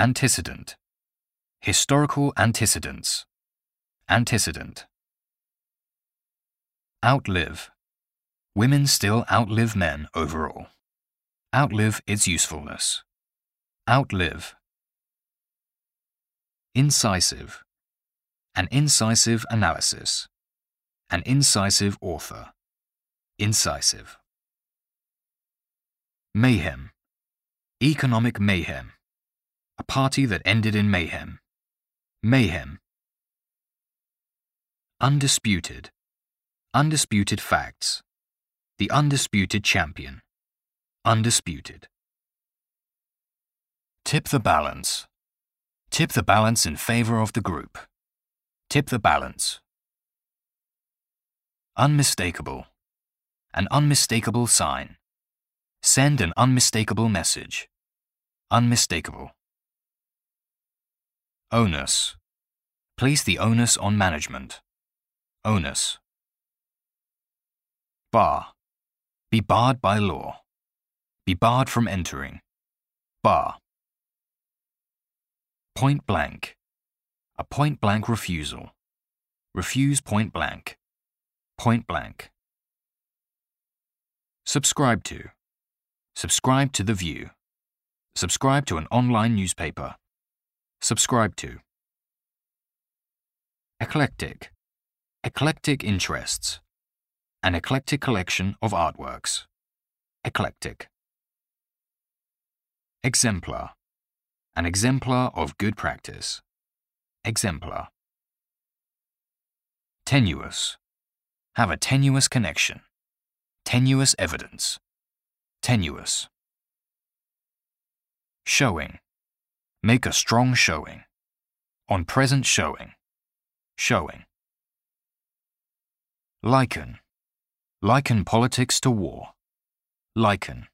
Antecedent. Historical antecedents. Antecedent. Outlive. Women still outlive men overall. Outlive its usefulness. Outlive. Incisive. An incisive analysis. An incisive author. Incisive. Mayhem. Economic mayhem. A party that ended in mayhem. Mayhem. Undisputed. Undisputed facts. The undisputed champion. Undisputed. Tip the balance. Tip the balance in favor of the group. Tip the balance. Unmistakable. An unmistakable sign. Send an unmistakable message. Unmistakable. Onus. Place the onus on management. Onus. Bar. Be barred by law. Be barred from entering. Bar. Point blank. A point blank refusal. Refuse point blank. Point blank. Subscribe to. Subscribe to The View. Subscribe to an online newspaper. Subscribe to. Eclectic. Eclectic interests. An eclectic collection of artworks. Eclectic. Exemplar. An exemplar of good practice. Exemplar. Tenuous. Have a tenuous connection. Tenuous evidence. Tenuous. Showing. Make a strong showing. On present showing. Showing. Liken. Liken politics to war. Liken.